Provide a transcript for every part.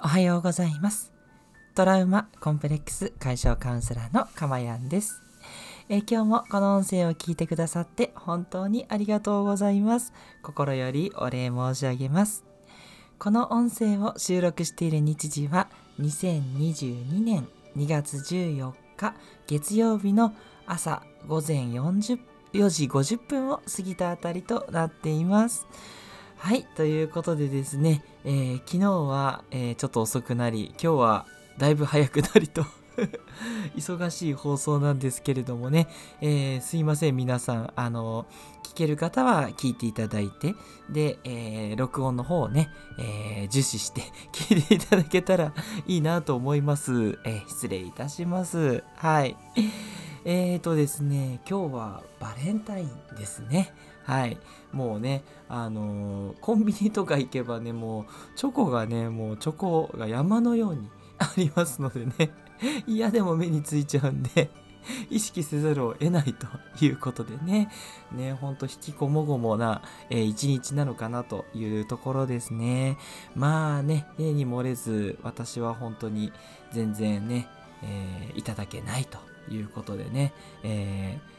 おはようございます。トラウマコンプレックス解消カウンセラーのかまやんです。え今日もこの音声を聞いてくださって本当にありがとうございます。心よりお礼申し上げます。この音声を収録している日時は2022年2月14日月曜日の朝午前40 4時50分を過ぎたあたりとなっています。はい、ということでですね、えー昨日は、えーちょっと遅くなり、今日はだいぶ早くなりと 忙しい放送なんですけれどもね、えーすいません、皆さん、あの、聞ける方は聞いていただいて、で、え録音の方をね、えー重視して 聞いていただけたらいいなと思います。え失礼いたします。はい。えーとですね、今日はバレンタインですね。はい。もうね、あのーコンビニとか行けばね、もうチョコがね、もうチョコが山のように ありますのでね、嫌でも目についちゃうんで、意識せざるを得ないということでね、ね、ほんと引きこもごもな、えー一日なのかなというところですね。まあね、例に漏れず、私は本当に全然ね、えーいただけないということでね、えー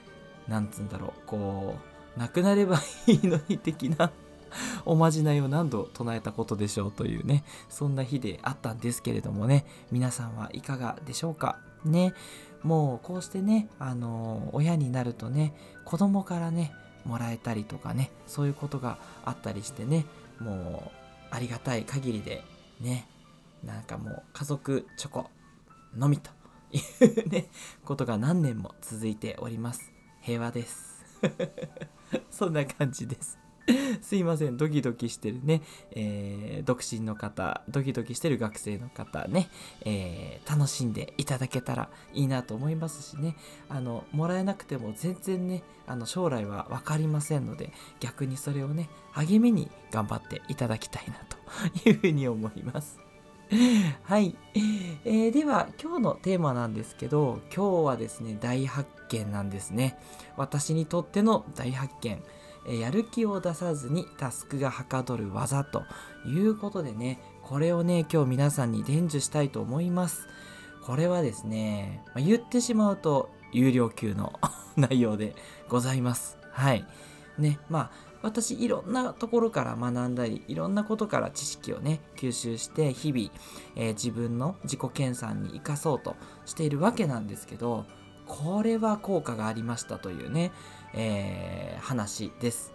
なんつうんだろう、こう、なくなればいいのに的な おまじないを何度唱えたことでしょうというね、そんな日であったんですけれどもね、皆さんはいかがでしょうか？ね、もうこうしてね、あの親になるとね、子供からね、もらえたりとかね、そういうことがあったりしてね、もうありがたい限りでね、なんかもう家族チョコのみというね、ことが何年も続いております。平和です。そんな感じです。すいません、ドキドキしてるね、えー独身の方、ドキドキしてる学生の方ね、えー楽しんでいただけたらいいなと思いますしね、あの、もらえなくても全然ね、あの、将来は分かりませんので、逆にそれをね、励みに頑張っていただきたいなというふうに思います。はい、えーでは今日のテーマなんですけど今日はですね大発見なんですね。私にとっての大発見。えーやる気を出さずにタスクがはかどる技ということでねこれをね今日皆さんに伝授したいと思います。これはですね、まあ言ってしまうと有料級の 内容でございます。はい。ねまあ私いろんなところから学んだりいろんなことから知識をね吸収して日々、えー自分の自己研鑽に生かそうとしているわけなんですけどこれは効果がありましたというね、えー話です。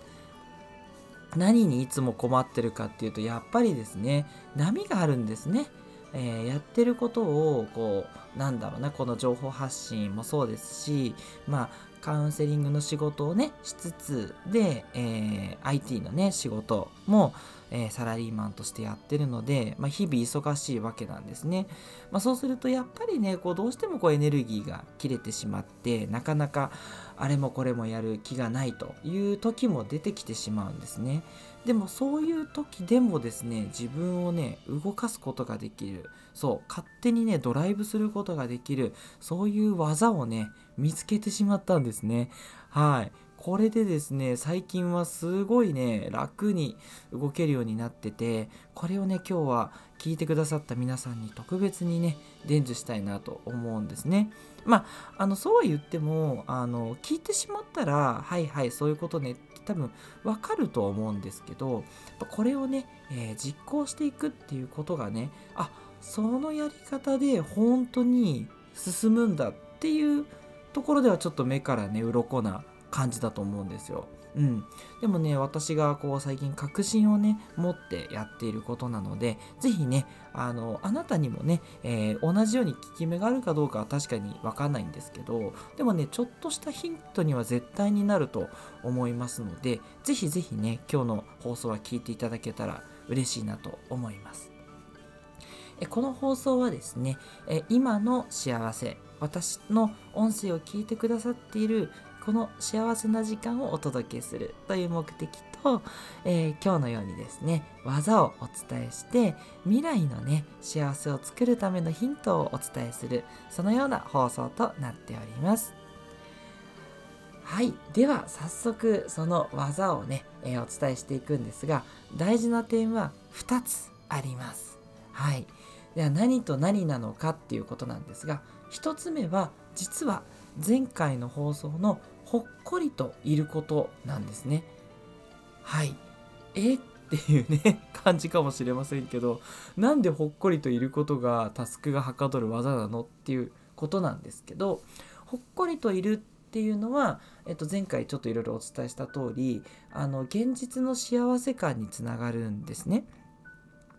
何にいつも困ってるかっていうとやっぱりですね波があるんですね、えーやってることをこうなんだろうなこの情報発信もそうですしまあカウンセリングの仕事をねしつつで、えー IT のね仕事も、えーサラリーマンとしてやってるので、まあ、日々忙しいわけなんですね、まあ、そうするとやっぱりねこうどうしてもこうエネルギーが切れてしまってなかなかあれもこれもやる気がないという時も出てきてしまうんですね。でもそういう時でもですね自分をね動かすことができる。そう勝手にねドライブすることができる。そういう技をね見つけてしまったんですね。はい。これでですね最近はすごいね楽に動けるようになっててこれをね今日は聞いてくださった皆さんに特別にね伝授したいなと思うんですね。まああのそうは言ってもあの聞いてしまったらはいはいそういうことねって多分わかると思うんですけどこれをね、えー実行していくっていうことがねあそのやり方で本当に進むんだっていうところではちょっと目からね鱗な感じだと思うんですよ。うん、でもね私がこう最近確信をね持ってやっていることなので是非ねあのあなたにもね、えー同じように効き目があるかどうかは確かに分かんないんですけどでもねちょっとしたヒントには絶対になると思いますので是非是非ね今日の放送は聞いていただけたら嬉しいなと思います。この放送はですね今の幸せ私の音声を聞いてくださっているこの幸せな時間をお届けするという目的と、えー今日のようにですね技をお伝えして未来のね幸せを作るためのヒントをお伝えするそのような放送となっております。はい。では早速その技をね、えーお伝えしていくんですが大事な点は2つあります。はい。では何と何なのかっていうことなんですが1つ目は実は前回の放送のほっこりといることなんですねはいえ？っていうね 感じかもしれませんけどなんでほっこりといることがタスクがはかどる技なのっていうことなんですけどほっこりといるっていうのは、えっと、前回ちょっといろいろお伝えした通りあの現実の幸せ感につながるんですね。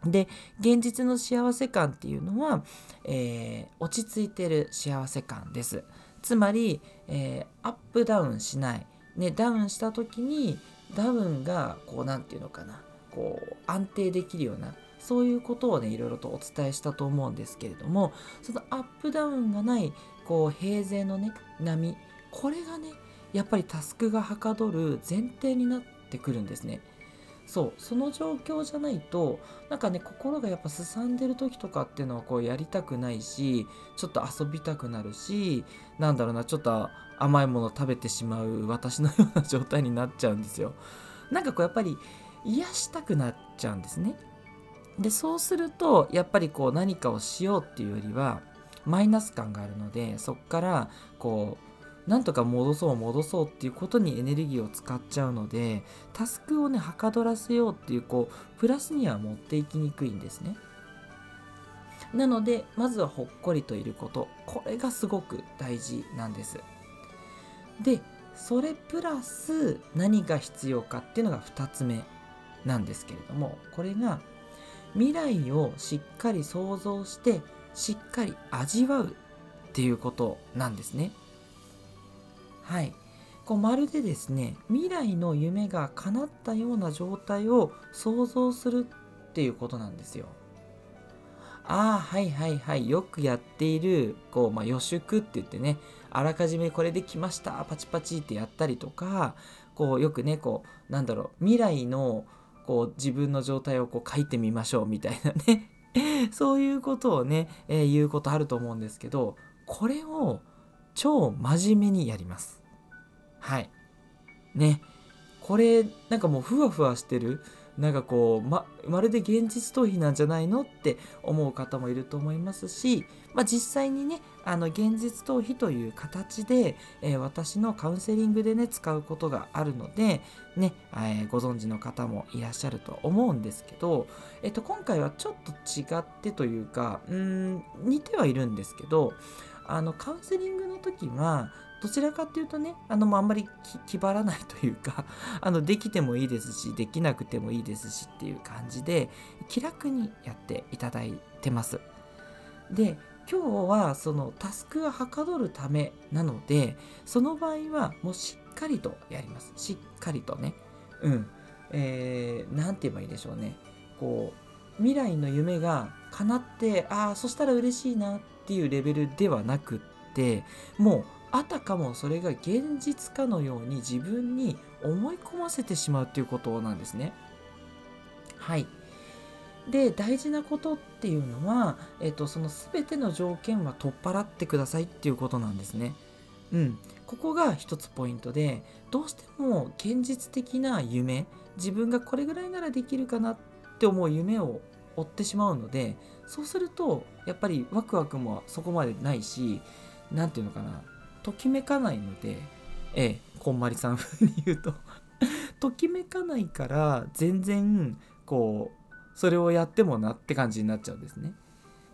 で現実の幸せ感っていうのは、えー、落ち着いてる幸せ感です。つまり、えー、アップダウンしない、ね、ダウンした時にダウンがこう何て言うのかな。こう安定できるようなそういうことをねいろいろとお伝えしたと思うんですけれどもそのアップダウンがないこう平静のね波。これがねやっぱりタスクがはかどる前提になってくるんですね。そうその状況じゃないとなんかね心がやっぱすさんでる時とかっていうのはこうやりたくないしちょっと遊びたくなるしなんだろうなちょっと甘いもの食べてしまう私のような状態になっちゃうんですよ。なんかこうやっぱり癒したくなっちゃうんですね。でそうするとやっぱりこう何かをしようっていうよりはマイナス感があるのでそっからこうなんとか戻そう戻そうっていうことにエネルギーを使っちゃうのでタスクをねはかどらせようっていうこうプラスには持っていきにくいんですね。なのでまずはほっこりといることこれがすごく大事なんです。でそれプラス何が必要かっていうのが2つ目なんですけれどもこれが未来をしっかり想像してしっかり味わうっていうことなんですね。はい。こうまるでですね未来の夢が叶ったような状態を想像するっていうことなんですよ。ああはいはいはいよくやっているこう、まあ、予祝って言ってねあらかじめこれできましたパチパチってやったりとかこうよくねこうなんだろう未来のこう自分の状態をこう書いてみましょうみたいなね そういうことをね、えー、言うことあると思うんですけどこれを超真面目にやります。はい。ね。これなんかもうふわふわしてる。なんかこうままるで現実逃避なんじゃないのって思う方もいると思いますし、まあ、実際にねあの現実逃避という形で、えー、私のカウンセリングでね使うことがあるのでね、えー、ご存知の方もいらっしゃると思うんですけど、えっと、今回はちょっと違ってというかうん似てはいるんですけどあのカウンセリングの時はどちらかっていうとねあのあんまり気張らないというか あのできてもいいですしできなくてもいいですしっていう感じで気楽にやっていただいてます。で今日はそのタスクがはかどるためなのでその場合はもうしっかりとやります。しっかりとね。うん。えー、て言えばいいでしょうね。こう未来の夢が叶ってああそしたら嬉しいなっっていうレベルではなくってもうあたかもそれが現実かのように自分に思い込ませてしまうっていうことなんですね。はい。で大事なことっていうのは、えっと、その全ての条件は取っ払ってくださいっていうことなんですね。うん、ここが一つポイントでどうしても現実的な夢自分がこれぐらいならできるかなって思う夢を追ってしまうのでそうするとやっぱりワクワクもそこまでないし何て言うのかなときめかないのでええこんまりさん風に言うと ときめかないから全然こうそれをやってもなって感じになっちゃうんですね。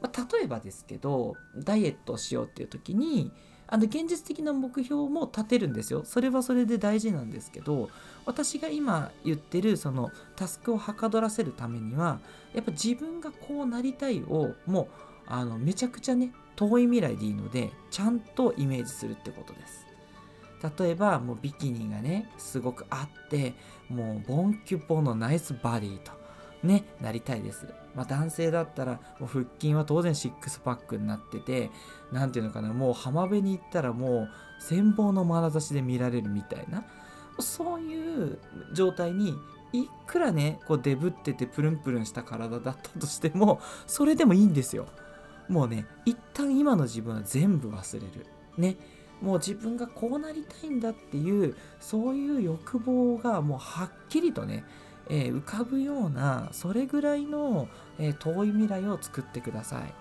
まあ、例えばですけどダイエットをしようっていう時にあの現実的な目標も立てるんですよ。それはそれで大事なんですけど私が今言ってるそのタスクをはかどらせるためにはやっぱ自分がこうなりたいをもうあのめちゃくちゃね遠い未来でいいのでちゃんとイメージするってことです。例えばもうビキニがねすごくあってもうボンキュポのナイスバディとね、なりたいです。まあ、男性だったら、もう腹筋は当然シックスパックになってて、何ていうのかな、もう浜辺に行ったらもう羨望の眼差しで見られるみたいな、そういう状態に、いくらね、こうデブっててプルンプルンした体だったとしても、それでもいいんですよ。もうね、一旦今の自分は全部忘れる。ね。もう自分がこうなりたいんだっていう、そういう欲望がもうはっきりとね、えー、浮かぶようなそれぐらいの、えー、遠い未来を作ってください。も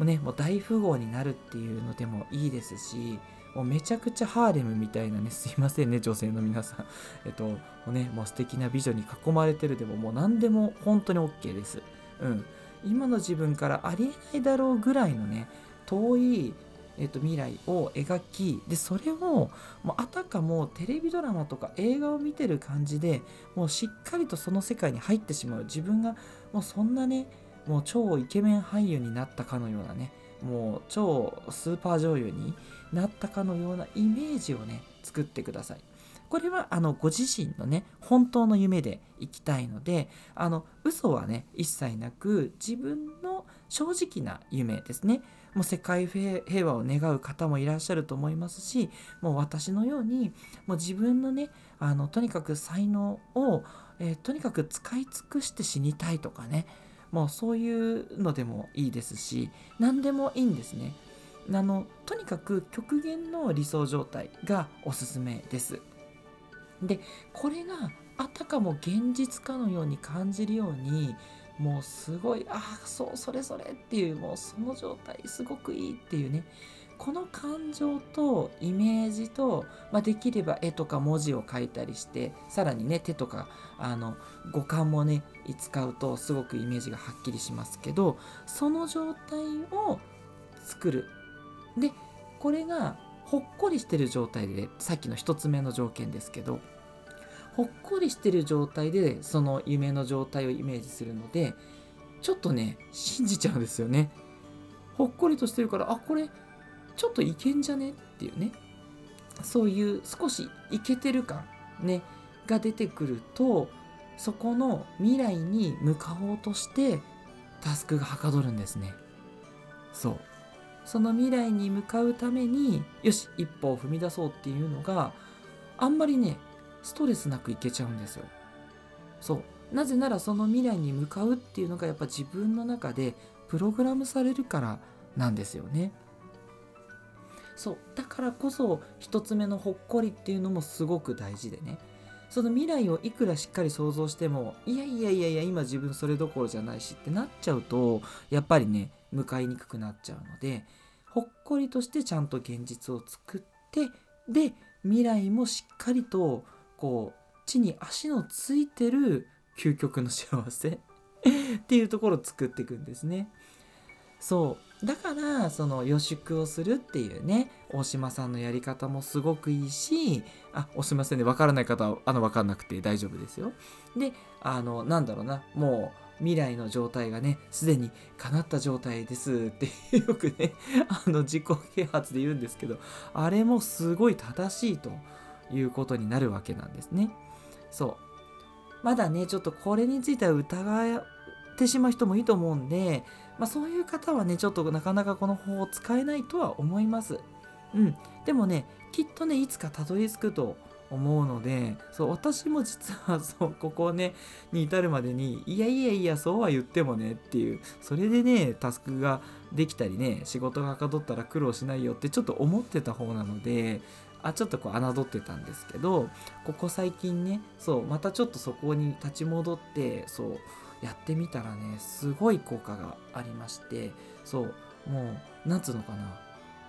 うね、もう大富豪になるっていうのでもいいですしもうめちゃくちゃハーレムみたいなね、すいませんね、女性の皆さん。えっと、もうね、もう素敵な美女に囲まれてるでも、もう何でも本当に OK です。うん。今の自分からありえないだろうぐらいのね、遠い、えっと、未来を描き、で、それを、もうあたかもテレビドラマとか映画を見てる感じで、もうしっかりとその世界に入ってしまう。自分が、もうそんなね、もう超イケメン俳優になったかのようなね、もう超スーパー女優になったかのようなイメージをね作ってください。これはあのご自身のね本当の夢でいきたいのであの嘘はね一切なく自分の正直な夢ですねもう世界平和を願う方もいらっしゃると思いますしもう私のようにもう自分のねあのとにかく才能を、えー、とにかく使い尽くして死にたいとかねもうそういうのでもいいですし何でもいいんですね。あのとにかく極限の理想状態がおすすめです。でこれがあたかも現実かのように感じるようにもうすごいああそうそれそれっていうもうその状態すごくいいっていうね。この感情とイメージと、まあ、できれば絵とか文字を書いたりしてさらにね手とかあの五感もね使うとすごくイメージがはっきりしますけどその状態を作る。でこれがほっこりしてる状態でさっきの1つ目の条件ですけどほっこりしてる状態でその夢の状態をイメージするのでちょっとね信じちゃうんですよね。ほっこりとしてるからあこれちょっといけんじゃね？っていうね。そういう少しいけてる感ねが出てくるとそこの未来に向かおうとしてタスクがはかどるんですね。そう。その未来に向かうためによし一歩を踏み出そうっていうのがあんまりねストレスなくいけちゃうんですよ。そう。なぜならその未来に向かうっていうのがやっぱ自分の中でプログラムされるからなんですよね。そう。だからこそ一つ目のほっこりっていうのもすごく大事でね。その未来をいくらしっかり想像してもいやいやいやいや今自分それどころじゃないしってなっちゃうとやっぱりね向かいにくくなっちゃうのでほっこりとしてちゃんと現実を作ってで未来もしっかりとこう地に足のついてる究極の幸せ っていうところを作っていくんですね。そう。だからその予祝をするっていうね大島さんのやり方もすごくいいしあおすみませんね。わからない方はあの分かんなくて大丈夫ですよ。であのなんだろうな。もう未来の状態がねすでに叶った状態ですってよくねあの自己啓発で言うんですけどあれもすごい正しいと。いうことになるわけなんですね。そう。まだねちょっとこれについては疑ってしまう人もいいと思うんで、まあ、そういう方はねちょっとなかなかこの方法使えないとは思います。うん。でもねきっとねいつかたどり着くと思うのでそう私も実は そうここねに至るまでにいやいやいやそうは言ってもねっていうそれでねタスクができたりね仕事がはかどったら苦労しないよってちょっと思ってた方なのであちょっとこう侮ってたんですけどここ最近ねそうまたちょっとそこに立ち戻ってそうやってみたらねすごい効果がありましてそうもう何つうのかな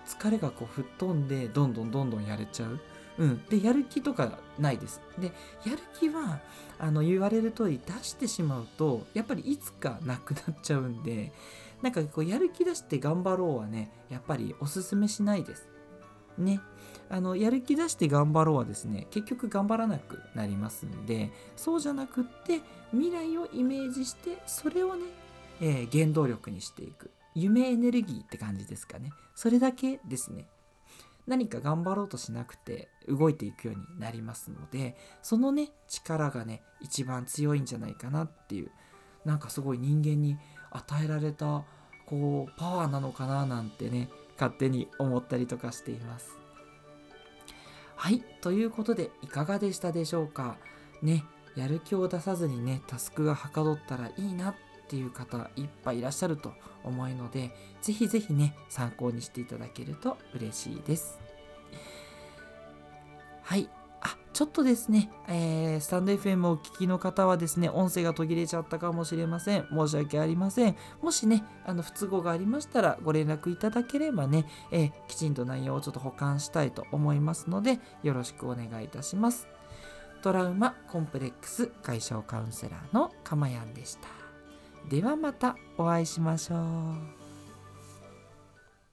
疲れがこう吹っ飛んでどんどんどんどんやれちゃう。うん、でやる気とかないです。でやる気はあの言われる通り出してしまうとやっぱりいつかなくなっちゃうんでなんかこうやる気出して頑張ろうはねやっぱりおすすめしないです。ね。あのやる気出して頑張ろうはですね結局頑張らなくなりますんでそうじゃなくって未来をイメージしてそれをね、えー、原動力にしていく。夢エネルギーって感じですかね。それだけですね。何か頑張ろうとしなくて動いていくようになりますのでそのね力がね一番強いんじゃないかなっていうなんかすごい人間に与えられたこうパワーなのかななんてね勝手に思ったりとかしています。はいということでいかがでしたでしょうか？ねやる気を出さずにねタスクがはかどったらいいなっていう方いっぱいいらっしゃると思うのでぜひぜひね参考にしていただけると嬉しいです。はいちょっとですね、えー、スタンド FM をお聞きの方はですね、音声が途切れちゃったかもしれません。申し訳ありません。もしね、あの不都合がありましたらご連絡いただければね、えー、きちんと内容をちょっと保管したいと思いますので、よろしくお願いいたします。トラウマコンプレックス解消カウンセラーのかまやんでした。ではまたお会いしましょう。